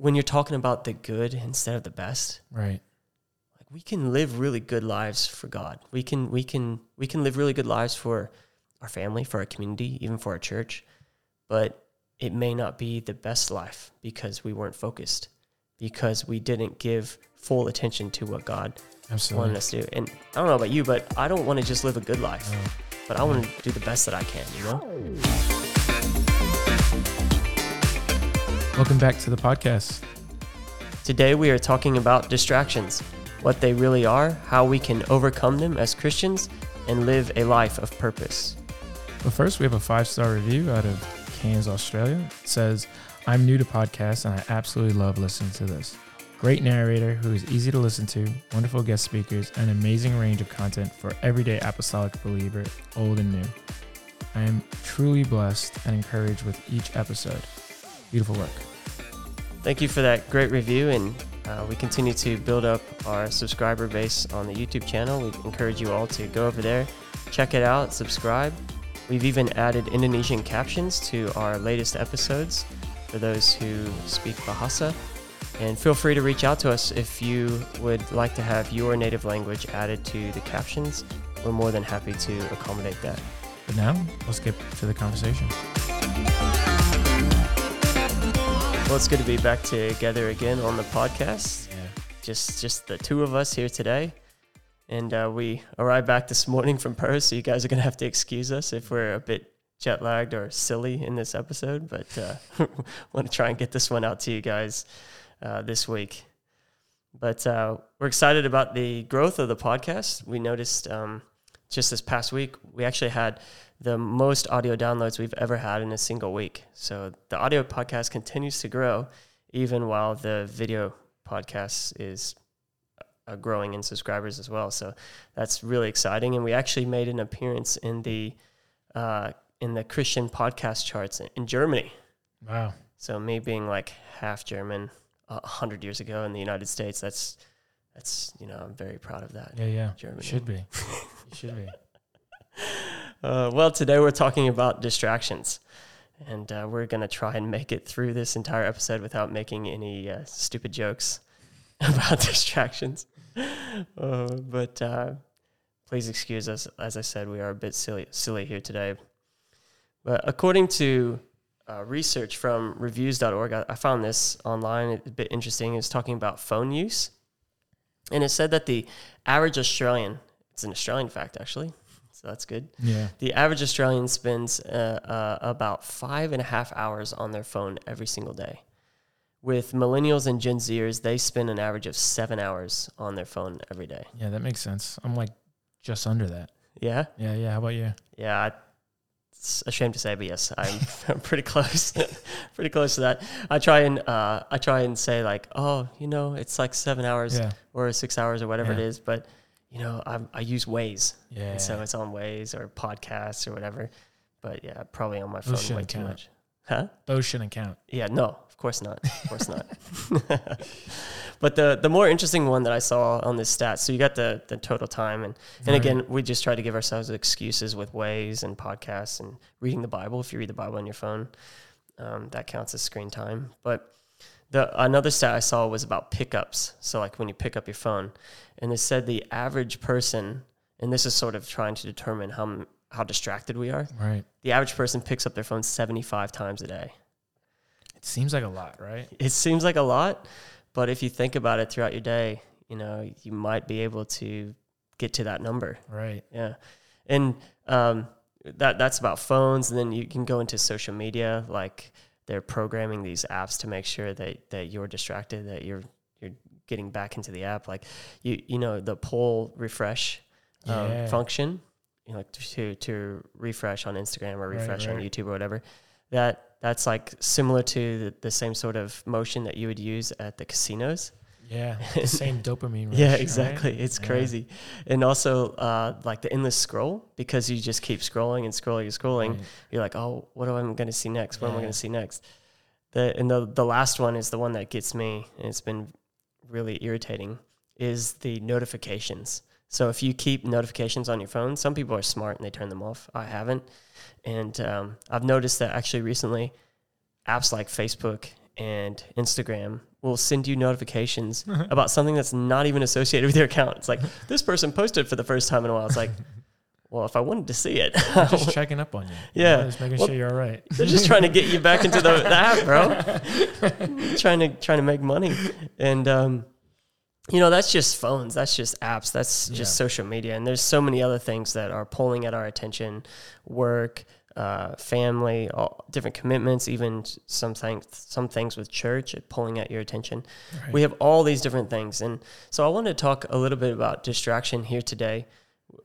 when you're talking about the good instead of the best, Right. like we can live really good lives for God. We can we can we can live really good lives for our family, for our community, even for our church. But it may not be the best life because we weren't focused, because we didn't give full attention to what God Absolutely. wanted us to do. And I don't know about you, but I don't want to just live a good life. No. But I want to do the best that I can, you know? Welcome back to the podcast. Today we are talking about distractions, what they really are, how we can overcome them as Christians, and live a life of purpose. But first, we have a five star review out of Cairns, Australia. It says, I'm new to podcasts and I absolutely love listening to this. Great narrator who is easy to listen to, wonderful guest speakers, and amazing range of content for everyday apostolic believer, old and new. I am truly blessed and encouraged with each episode. Beautiful work. Thank you for that great review, and uh, we continue to build up our subscriber base on the YouTube channel. We encourage you all to go over there, check it out, subscribe. We've even added Indonesian captions to our latest episodes for those who speak Bahasa. And feel free to reach out to us if you would like to have your native language added to the captions. We're more than happy to accommodate that. But now, let's get to the conversation. Well, it's good to be back together again on the podcast. Yeah. just just the two of us here today and uh, we arrived back this morning from perth so you guys are going to have to excuse us if we're a bit jet lagged or silly in this episode but uh, want to try and get this one out to you guys uh, this week but uh, we're excited about the growth of the podcast we noticed um, just this past week we actually had the most audio downloads we've ever had in a single week so the audio podcast continues to grow even while the video podcast is uh, growing in subscribers as well. So that's really exciting. And we actually made an appearance in the uh, in the Christian podcast charts in Germany. Wow. So me being like half German a hundred years ago in the United States, that's that's you know I'm very proud of that. Yeah, yeah. Germany. Should be. You should be. Uh, well, today we're talking about distractions. And uh, we're going to try and make it through this entire episode without making any uh, stupid jokes about distractions. Uh, but uh, please excuse us. As I said, we are a bit silly, silly here today. But according to uh, research from reviews.org, I, I found this online a bit interesting. It's talking about phone use. And it said that the average Australian, it's an Australian fact actually, so that's good. Yeah. The average Australian spends uh, uh, about five and a half hours on their phone every single day. With millennials and Gen Zers, they spend an average of seven hours on their phone every day. Yeah, that makes sense. I'm like just under that. Yeah, Yeah, yeah. How about you? yeah. I, it's shame to say, but yes, I'm, I'm pretty close, pretty close to that. I try and uh, I try and say like, oh, you know, it's like seven hours Yeah. or six hours or whatever it Yeah. is, but you know, I, I use Waze. Yeah. And so it's on Waze or podcasts or whatever. But yeah, probably on my phone way too much. Huh? Those shouldn't count. Yeah, no, of course not. Of course not. but the the more interesting one that I saw on this stat, so you got the the total time and and Right. again, we just try to give ourselves excuses with Waze and podcasts and reading the Bible. If you read the Bible on your phone, um, that counts as screen time. But the another stat I saw was about pickups. So like when you pick up your phone, and it said the average person, and this is sort of trying to determine how how distracted we are. Right. The average person picks up their phone seventy five times a day. It seems like a lot, right? It seems like a lot, but if you think about it throughout your day, you know you might be able to get to that number. Right. Yeah, and um, that that's about phones, and then you can go into social media. Like they're programming these apps to make sure that that you're distracted, that you're you're getting back into the app. Like you you know the poll refresh um, Yeah. function, you know, to to refresh on Instagram or Right, refresh on. YouTube or whatever. That that's like similar to the, the same sort of motion that you would use at the casinos. Yeah. The same dopamine. Rush, Yeah, right? exactly. It's Yeah. crazy. And also uh, like the endless scroll because you just keep scrolling and scrolling and scrolling. Right. You're like, oh, what am I going to see next? What am I going to see next? The and the the last one is the one that gets me, and it's been really irritating. Is the notifications. So if you keep notifications on your phone, some people are smart and they turn them off. I haven't, and um, I've noticed that actually recently, apps like Facebook and Instagram will send you notifications about something that's not even associated with your account. It's like this person posted for the first time in a while. It's like, well, if I wanted to see it, just checking up on you. Yeah. You know, just making Well, sure you're all right. they're just trying to get you back into the, the app, bro. trying to trying to make money, and um, you know that's just phones. That's just apps. That's just Yeah. social media, and there's so many other things that are pulling at our attention: work, uh, family, all different commitments, even some things some things with church pulling at your attention. Right. We have all these different things, and so I want to talk a little bit about distraction here today.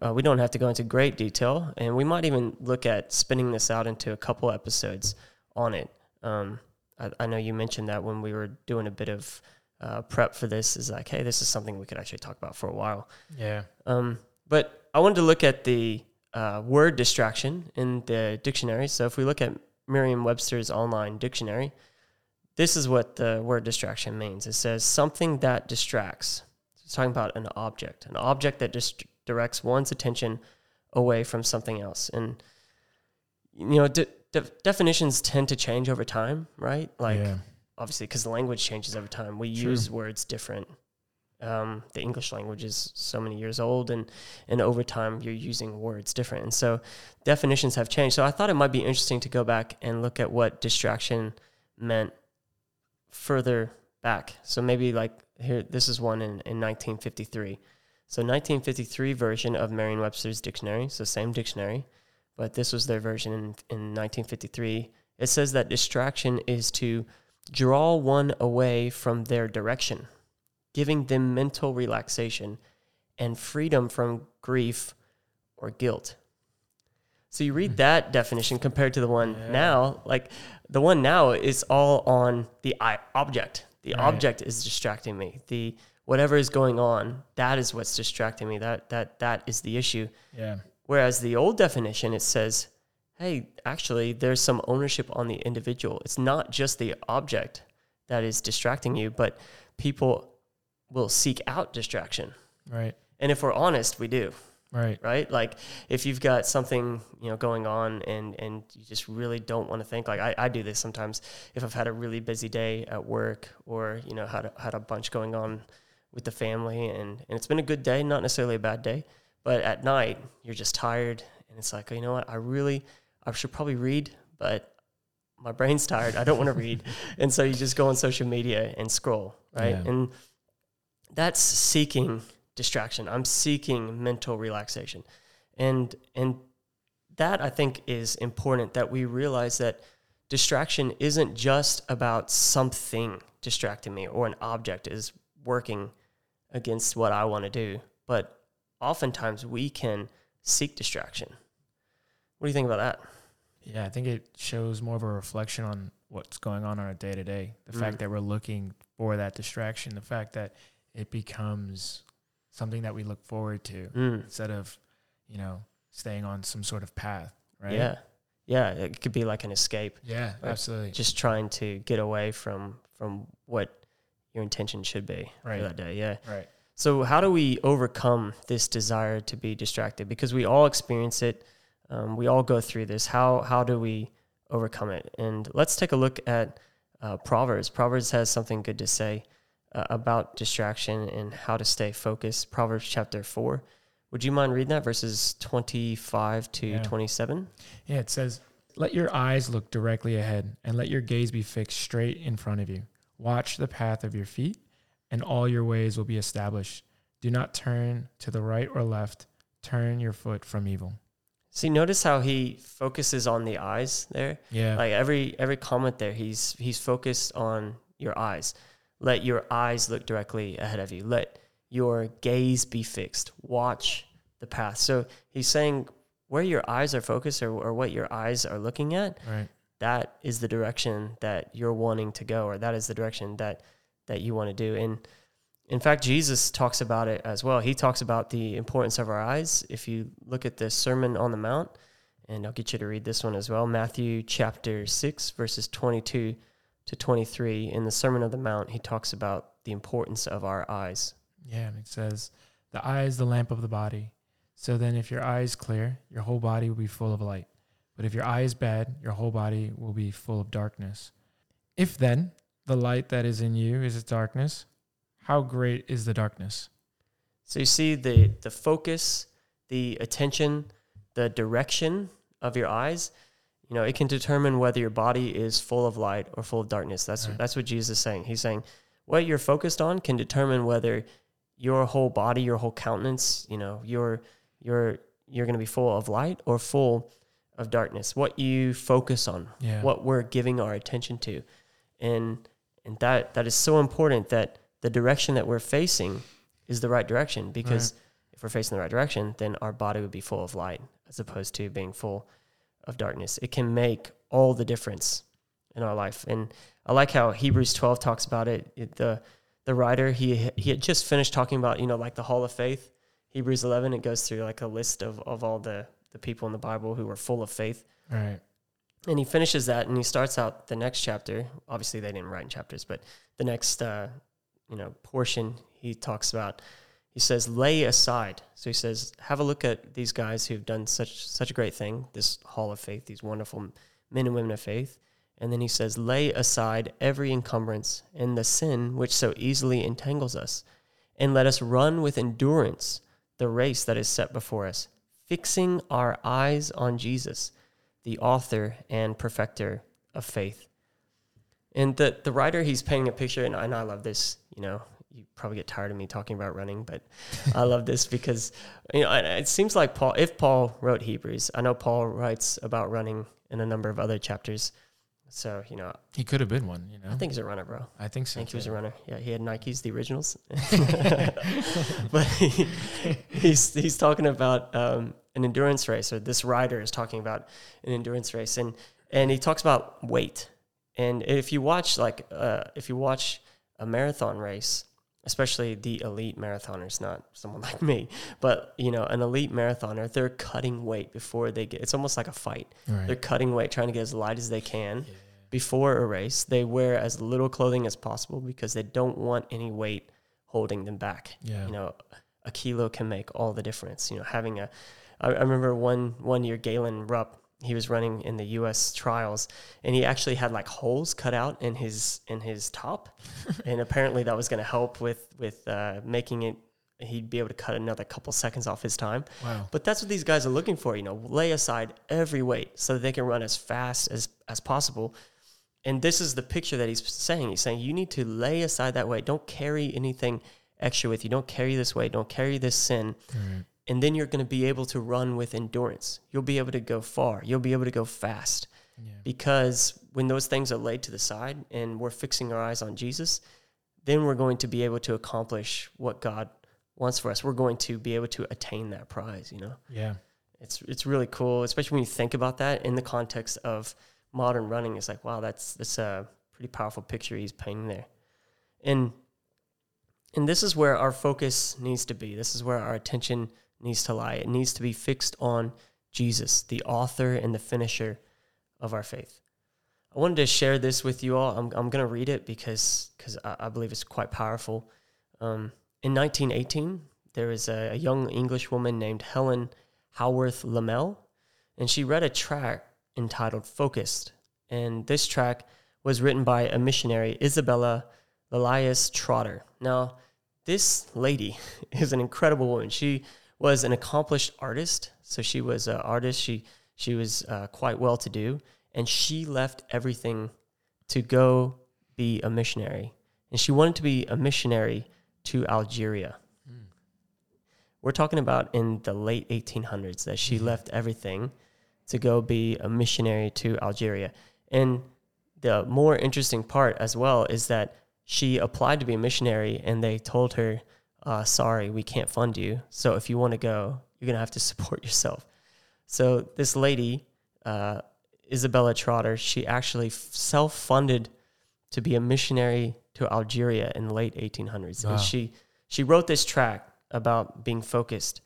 Uh, we don't have to go into great detail, and we might even look at spinning this out into a couple episodes on it. Um, I, I know you mentioned that when we were doing a bit of uh, prep for this, is like, hey, this is something we could actually talk about for a while. yeah. Um, but I wanted to look at the uh, word distraction in the dictionary. So if we look at Merriam-Webster's online dictionary, this is what the word distraction means. It says something that distracts. It's talking about an object, an object that just directs one's attention away from something else. And you know, de- de- definitions tend to change over time, right? Like yeah. obviously because the language changes over time. We True. use words different. Um, the English language is so many years old, and and over time you're using words different, and so definitions have changed. So I thought it might be interesting to go back and look at what distraction meant further back. So maybe like here, this is one in, in 1953. So 1953 version of Merriam-Webster's dictionary. So same dictionary, but this was their version in, in 1953. It says that distraction is to draw one away from their direction, giving them mental relaxation and freedom from grief or guilt. So you read Hmm. that definition compared to the one Yeah. now, like the one now is all on the I, object. The Right. object is distracting me. The whatever is going on, that is what's distracting me. That that that is the issue. Yeah. Whereas the old definition, it says, hey, actually, there's some ownership on the individual. It's not just the object that is distracting you, but people will seek out distraction. Right. And if we're honest, we do, Right. right? Like if you've got something, you know, going on and, and you just really don't want to think, like I, I do this sometimes if I've had a really busy day at work or, you know, had a, had a bunch going on with the family and, and it's been a good day, not necessarily a bad day, but at night you're just tired and it's like, oh, you know what, I really, I should probably read, but my brain's tired. I don't want to read. And so you just go on social media and scroll, right? Yeah. And that's seeking distraction. I'm seeking mental relaxation. And and that I think is important that we realize that distraction isn't just about something distracting me or an object is working against what I want to do, but oftentimes we can seek distraction. What do you think about that? Yeah, I think it shows more of a reflection on what's going on on our day to day. The Mm. fact that we're looking for that distraction, the fact that it becomes something that we look forward to Mm. instead of, you know, staying on some sort of path, right? Yeah. Yeah, it could be like an escape. Yeah, absolutely. just trying to get away from from what your intention should be Right. for that day. Yeah. Right. So how do we overcome this desire to be distracted? Because we all experience it. Um, we all go through this. How how do we overcome it? And let's take a look at uh, Proverbs. Proverbs has something good to say uh, about distraction and how to stay focused. Proverbs chapter four. Would you mind reading that verses twenty five to Yeah. twenty seven? Yeah, it says, Let your eyes look directly ahead, and let your gaze be fixed straight in front of you. Watch the path of your feet, and all your ways will be established. Do not turn to the right or left. Turn your foot from evil. See, notice how he focuses on the eyes there. Yeah. like every every comment there he's he's focused on your eyes let your eyes look directly ahead of you. Let your gaze be fixed. Watch the path. So he's saying where your eyes are focused or, or what your eyes are looking at right. that is the direction that you're wanting to go or that is the direction that that you want to do. And in fact jesus talks about it as well. He talks about the importance of our eyes. If you look at the sermon on the mount and i'll get you to read this one as well matthew chapter 6 verses 22 to 23 in the sermon on the mount he talks about the importance of our eyes Yeah. and It says, The eye is the lamp of the body. So then, if your eye is clear, your whole body will be full of light. But if your eye is bad, your whole body will be full of darkness. If then the light that is in you is darkness, how great is the darkness? So you see the the focus, the attention, the direction of your eyes. You know, it can determine whether your body is full of light or full of darkness. That's Right. that's what Jesus is saying. He's saying what you're focused on can determine whether your whole body, your whole countenance, you know, you're you're you're going to be full of light or full of darkness. What you focus on, Yeah. what we're giving our attention to, and and that that is so important that the direction that we're facing is the right direction because if we're facing the right direction, then our body would be full of light as opposed to being full of darkness. It can make all the difference in our life. And I like how Hebrews 12 talks about it. it the the writer he he had just finished talking about you know like the Hall of Faith. Hebrews 11 it goes through like a list of of all the the people in the Bible who were full of faith. Right. And he finishes that and he starts out the next chapter. Obviously, they didn't write in chapters, but the next, uh, you know, portion he talks about, he says, lay aside. So he says, have a look at these guys who've done such such a great thing, this hall of faith, these wonderful men and women of faith. And then he says, lay aside every encumbrance and the sin which so easily entangles us, and let us run with endurance the race that is set before us, fixing our eyes on Jesus the author and perfecter of faith. And the, the writer, he's painting a picture, and I, and I love this. You know, you probably get tired of me talking about running, but I love this because, you know, it seems like Paul, if Paul wrote Hebrews, I know Paul writes about running in a number of other chapters. So, you know, He could have been one, you know? I think he's a runner, bro. I think I so. think he was a runner. Yeah, he had Nikes, the originals. but he, he's he's talking about um, an endurance race, or this writer is talking about an endurance race, and and he talks about weight. And if you watch like uh, if you watch a marathon race, especially the elite marathoners, not someone like me, but you know an elite marathoner, they're cutting weight before they get. It's almost like a fight. Right. They're cutting weight, trying to get as light as they can before a race. They wear as little clothing as possible because they don't want any weight holding them back. Yeah. You know, a kilo can make all the difference. You know, having a, I, I remember one one year Galen Rupp, he was running in the U.S. trials, and he actually had like holes cut out in his in his top, and apparently that was going to help with with uh, making it. He'd be able to cut another couple seconds off his time. Wow. But that's what these guys are looking for, you know, lay aside every weight so that they can run as fast as, as possible. And this is the picture that he's saying. He's saying you need to lay aside that weight. Don't carry anything extra with you. Don't carry this weight. Don't carry this sin. Right. And then you're going to be able to run with endurance. You'll be able to go far. You'll be able to go fast. Yeah. Because when those things are laid to the side and we're fixing our eyes on Jesus, then we're going to be able to accomplish what God wants for us. We're going to be able to attain that prize, you know? Yeah. it's it's really cool, especially when you think about that in the context of modern running. It's like, wow, that's that's a pretty powerful picture he's painting there, and and this is where our focus needs to be. This is where our attention needs to lie. It needs to be fixed on Jesus, the author and the finisher of our faith. I wanted to share this with you all. I'm I'm gonna read it because because I, I believe it's quite powerful. Um, in 1918, there was a, a young English woman named Helen Howarth Lemmel, and she read a tract entitled Focused. And this tract was written by a missionary, Isabella Lilias Trotter. Now, this lady is an incredible woman. She was an accomplished artist. So she was an artist. She, she was uh, quite well to do. And she left everything to go be a missionary. And she wanted to be a missionary to Algeria. We're talking about in the late 1800s that she left everything to go be a missionary to Algeria. And the more interesting part as well is that she applied to be a missionary and they told her, uh, sorry, we can't fund you. So if you want to go, you're going to have to support yourself. So this lady, uh, Isabella Trotter, she actually self funded to be a missionary to Algeria in the late 1800s. Wow. And she, she wrote this tract about being focused.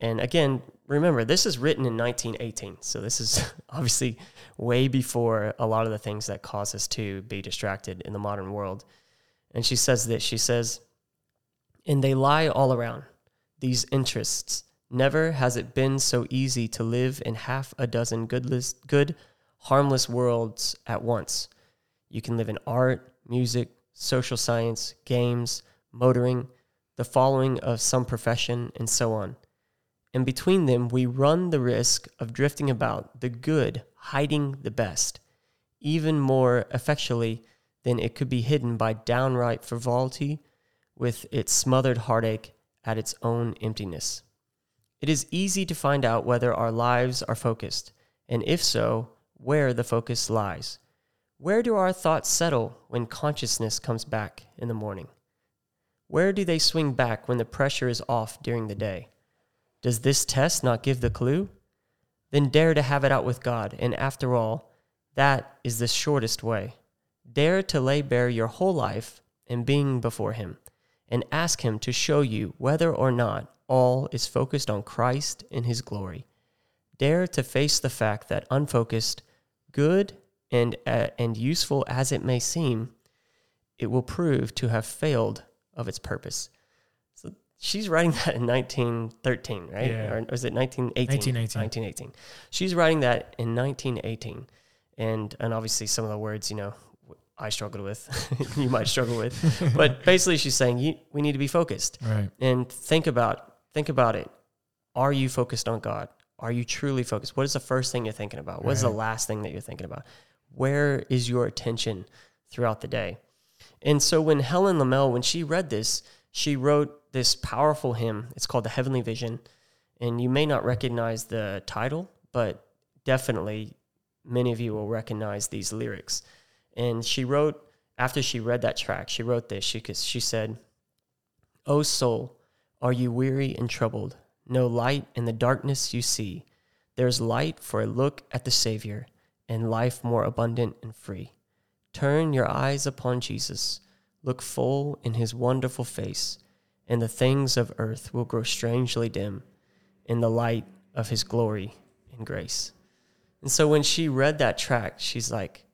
And again, remember, this is written in 1918. So this is obviously way before a lot of the things that cause us to be distracted in the modern world. And she says this she says, And they lie all around, these interests. Never has it been so easy to live in half a dozen goodless, good, harmless worlds at once. You can live in art, music, social science, games, motoring, the following of some profession, and so on. And between them, we run the risk of drifting about the good, hiding the best, even more effectually than it could be hidden by downright frivolity with its smothered heartache at its own emptiness. It is easy to find out whether our lives are focused, and if so, where the focus lies. Where do our thoughts settle when consciousness comes back in the morning? Where do they swing back when the pressure is off during the day? Does this test not give the clue? Then dare to have it out with God, and after all, that is the shortest way. Dare to lay bare your whole life and being before Him, and ask Him to show you whether or not all is focused on Christ and His glory. Dare to face the fact that unfocused, good and, uh, and useful as it may seem, it will prove to have failed of its purpose. So she's writing that in 1913, right? Yeah. Or was it 1918? 1918. 1918. She's writing that in 1918. And, and obviously, some of the words, you know, I struggled with, you might struggle with. But basically, she's saying you, we need to be focused Right. and think about think about it. Are you focused on God? Are you truly focused? What is the first thing you're thinking about? What is the last thing that you're thinking about? Where is your attention throughout the day? And so when Helen Lemmel, when she read this, she wrote this powerful hymn. It's called The Heavenly Vision. And you may not recognize the title, but definitely many of you will recognize these lyrics. And she wrote, after she read that track, she wrote this. She, she said, O soul, are you weary and troubled? No light in the darkness you see. There's light for a look at the Savior and life more abundant and free. Turn your eyes upon Jesus. Look full in his wonderful face, and the things of earth will grow strangely dim in the light of his glory and grace. And so when she read that track, she's like,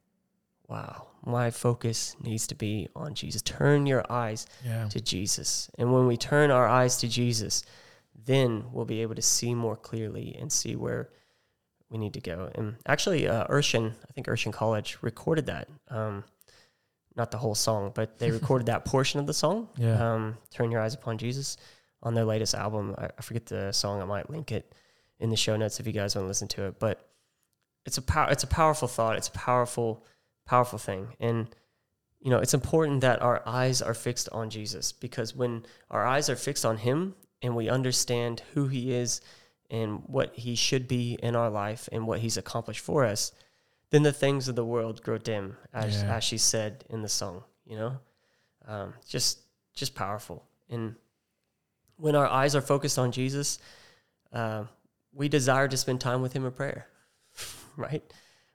wow, my focus needs to be on Jesus. Turn your eyes Yeah. to Jesus. And when we turn our eyes to Jesus, then we'll be able to see more clearly and see where we need to go. And actually, uh, Urshan, I think Urshan College recorded that. Um, not the whole song, but they recorded that portion of the song. Yeah. Um, Turn Your Eyes Upon Jesus on their latest album. I, I forget the song. I might link it in the show notes if you guys want to listen to it. But it's a pow- it's a powerful thought. It's a powerful, powerful thing. And you know, it's important that our eyes are fixed on Jesus because when our eyes are fixed on Him and we understand who He is and what He should be in our life and what He's accomplished for us, then the things of the world grow dim, as Yeah. as she said in the song. You know, um, just just powerful. And when our eyes are focused on Jesus, uh, we desire to spend time with Him in prayer, right?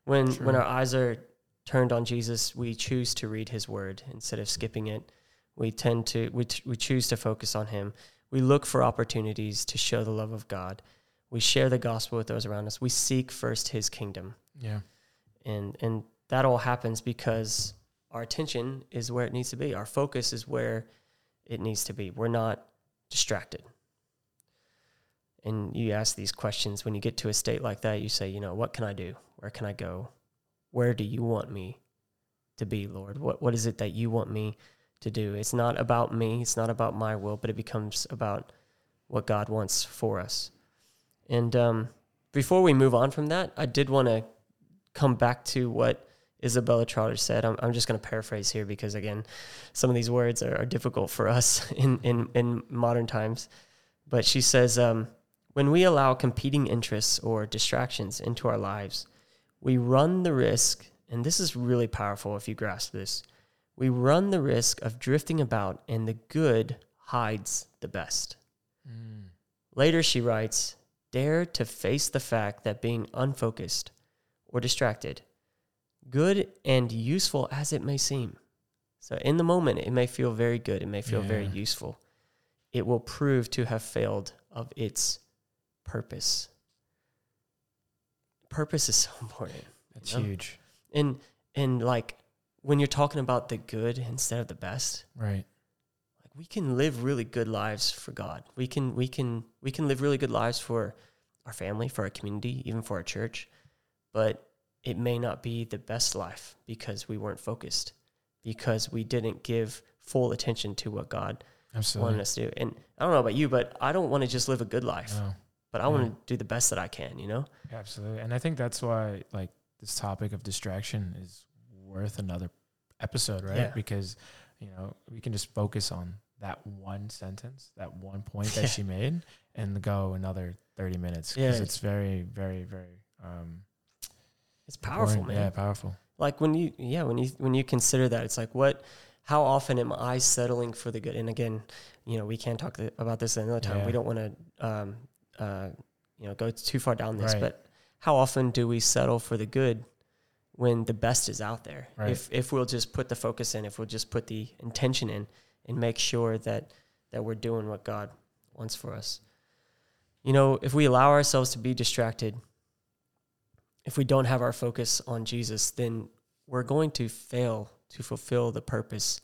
When when our eyes are turned on Jesus, we choose to read His Word instead of skipping it. We tend to we t- we choose to focus on Him. We look for opportunities to show the love of God. We share the gospel with those around us. We seek first His kingdom, Yeah. and and that all happens because our attention is where it needs to be. Our focus is where it needs to be. We're not distracted. And you ask these questions when you get to a state like that, you say, you know, what can I do? Where can I go? Where do you want me to be, Lord? What what is it that you want me to do? It's not about me, it's not about my will, but it becomes about what God wants for us. And um, before we move on from that, I did want to come back to what Isabella Trotter said. I'm, I'm just going to paraphrase here because, again, some of these words are, are difficult for us in, in, in modern times. But she says, um, when we allow competing interests or distractions into our lives, we run the risk, and this is really powerful if you grasp this, we run the risk of drifting about, and the good hides the best. Mm. Later, she writes, Dare to face the fact that being unfocused or distracted, good and useful as it may seem. So, in the moment, it may feel very good, it may feel very useful. It will prove to have failed of its purpose. Purpose is so important. That's Yeah. huge. And, and like, when you're talking about the good instead of the best, Right. like we can live really good lives for God. We can we can we can live really good lives for our family, for our community, even for our church. But it may not be the best life because we weren't focused because we didn't give full attention to what God Absolutely. wanted us to do. And I don't know about you, but I don't want to just live a good life, No. But I want to do the best that I can, you know? Absolutely. And I think that's why like this topic of distraction is worth another episode, right? Yeah. Because, you know, we can just focus on that one sentence, that one point that she made and go another 30 minutes Yeah. because it's very very very um It's powerful, important. man. Yeah, powerful. like when you yeah when you when you consider that it's like what how often am i settling for the good and again you know we can talk th- about this another time Yeah. we don't want to um uh you know go too far down this Right. but how often do we settle for the good when the best is out there Right. if if we'll just put the focus in if we'll just put the intention in and make sure that that we're doing what god wants for us you know if we allow ourselves to be distracted if we don't have our focus on Jesus, then we're going to fail to fulfill the purpose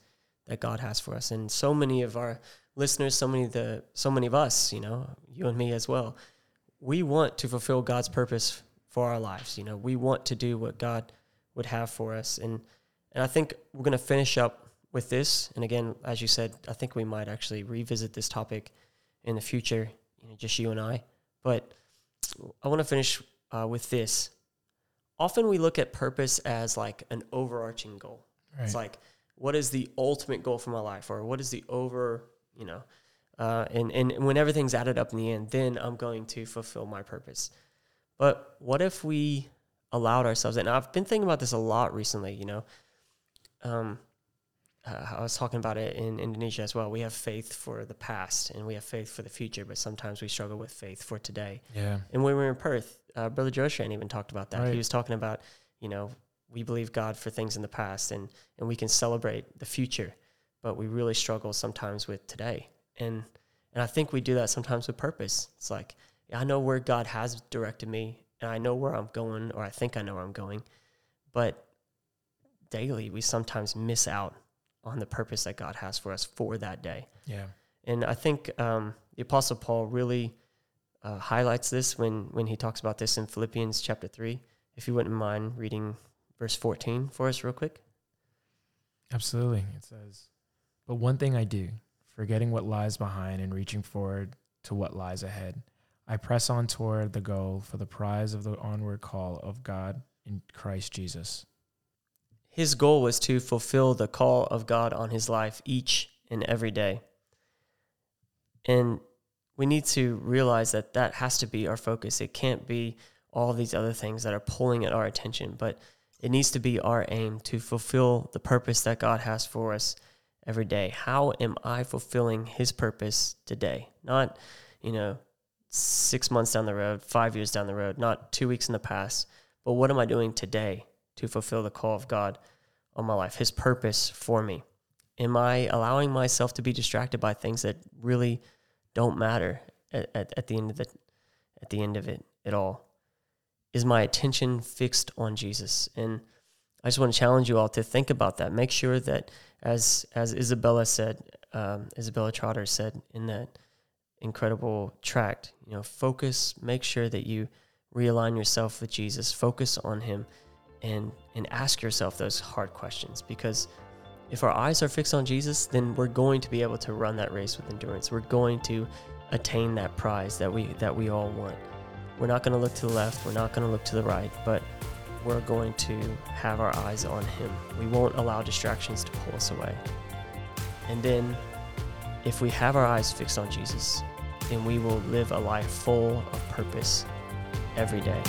that God has for us. And so many of our listeners, so many of the so many of us, you know, you and me as well, we want to fulfill God's purpose for our lives. You know, we want to do what God would have for us. And and I think we're gonna finish up with this. And again, as you said, I think we might actually revisit this topic in the future, you know, just you and I. But I want to finish uh, with this often we look at purpose as like an overarching goal. Right. It's like, what is the ultimate goal for my life, or what is the over, you know, uh, and and when everything's added up in the end, then I'm going to fulfill my purpose. But what if we allowed ourselves? And I've been thinking about this a lot recently. You know, um, uh, I was talking about it in Indonesia as well. We have faith for the past and we have faith for the future, but sometimes we struggle with faith for today. yeah. And when we were in Perth, uh, Brother Joshan even talked about that. Right. He was talking about, you know, we believe God for things in the past and, and we can celebrate the future, but we really struggle sometimes with today. And and I think we do that sometimes with purpose. It's like, I know where God has directed me and I know where I'm going, or I think I know where I'm going, but daily we sometimes miss out on the purpose that God has for us for that day. Yeah. And I think um, the Apostle Paul really uh, highlights this when, when he talks about this in Philippians chapter 3. If you wouldn't mind reading verse 14 for us, real quick. Absolutely. It says, But one thing I do, forgetting what lies behind and reaching forward to what lies ahead, I press on toward the goal for the prize of the onward call of God in Christ Jesus. His goal was to fulfill the call of God on his life each and every day. And we need to realize that that has to be our focus. It can't be all these other things that are pulling at our attention, but it needs to be our aim to fulfill the purpose that God has for us every day. How am I fulfilling his purpose today? Not, you know, six months down the road, five years down the road, not two weeks in the past, but what am I doing today to fulfill the call of God on my life, his purpose for me? Am I allowing myself to be distracted by things that really don't matter at, at, at the end of the at the end of it at all? Is my attention fixed on Jesus? And I just want to challenge you all to think about that. Make sure that, as as Isabella said, um, Isabella Trotter said in that incredible tract, you know, focus. Make sure that you realign yourself with Jesus. Focus on Him, and and ask yourself those hard questions. Because if our eyes are fixed on Jesus, then we're going to be able to run that race with endurance. We're going to attain that prize that we that we all want. We're not going to look to the left. We're not going to look to the right, but we're going to have our eyes on Him. We won't allow distractions to pull us away. And then, if we have our eyes fixed on Jesus, then we will live a life full of purpose every day.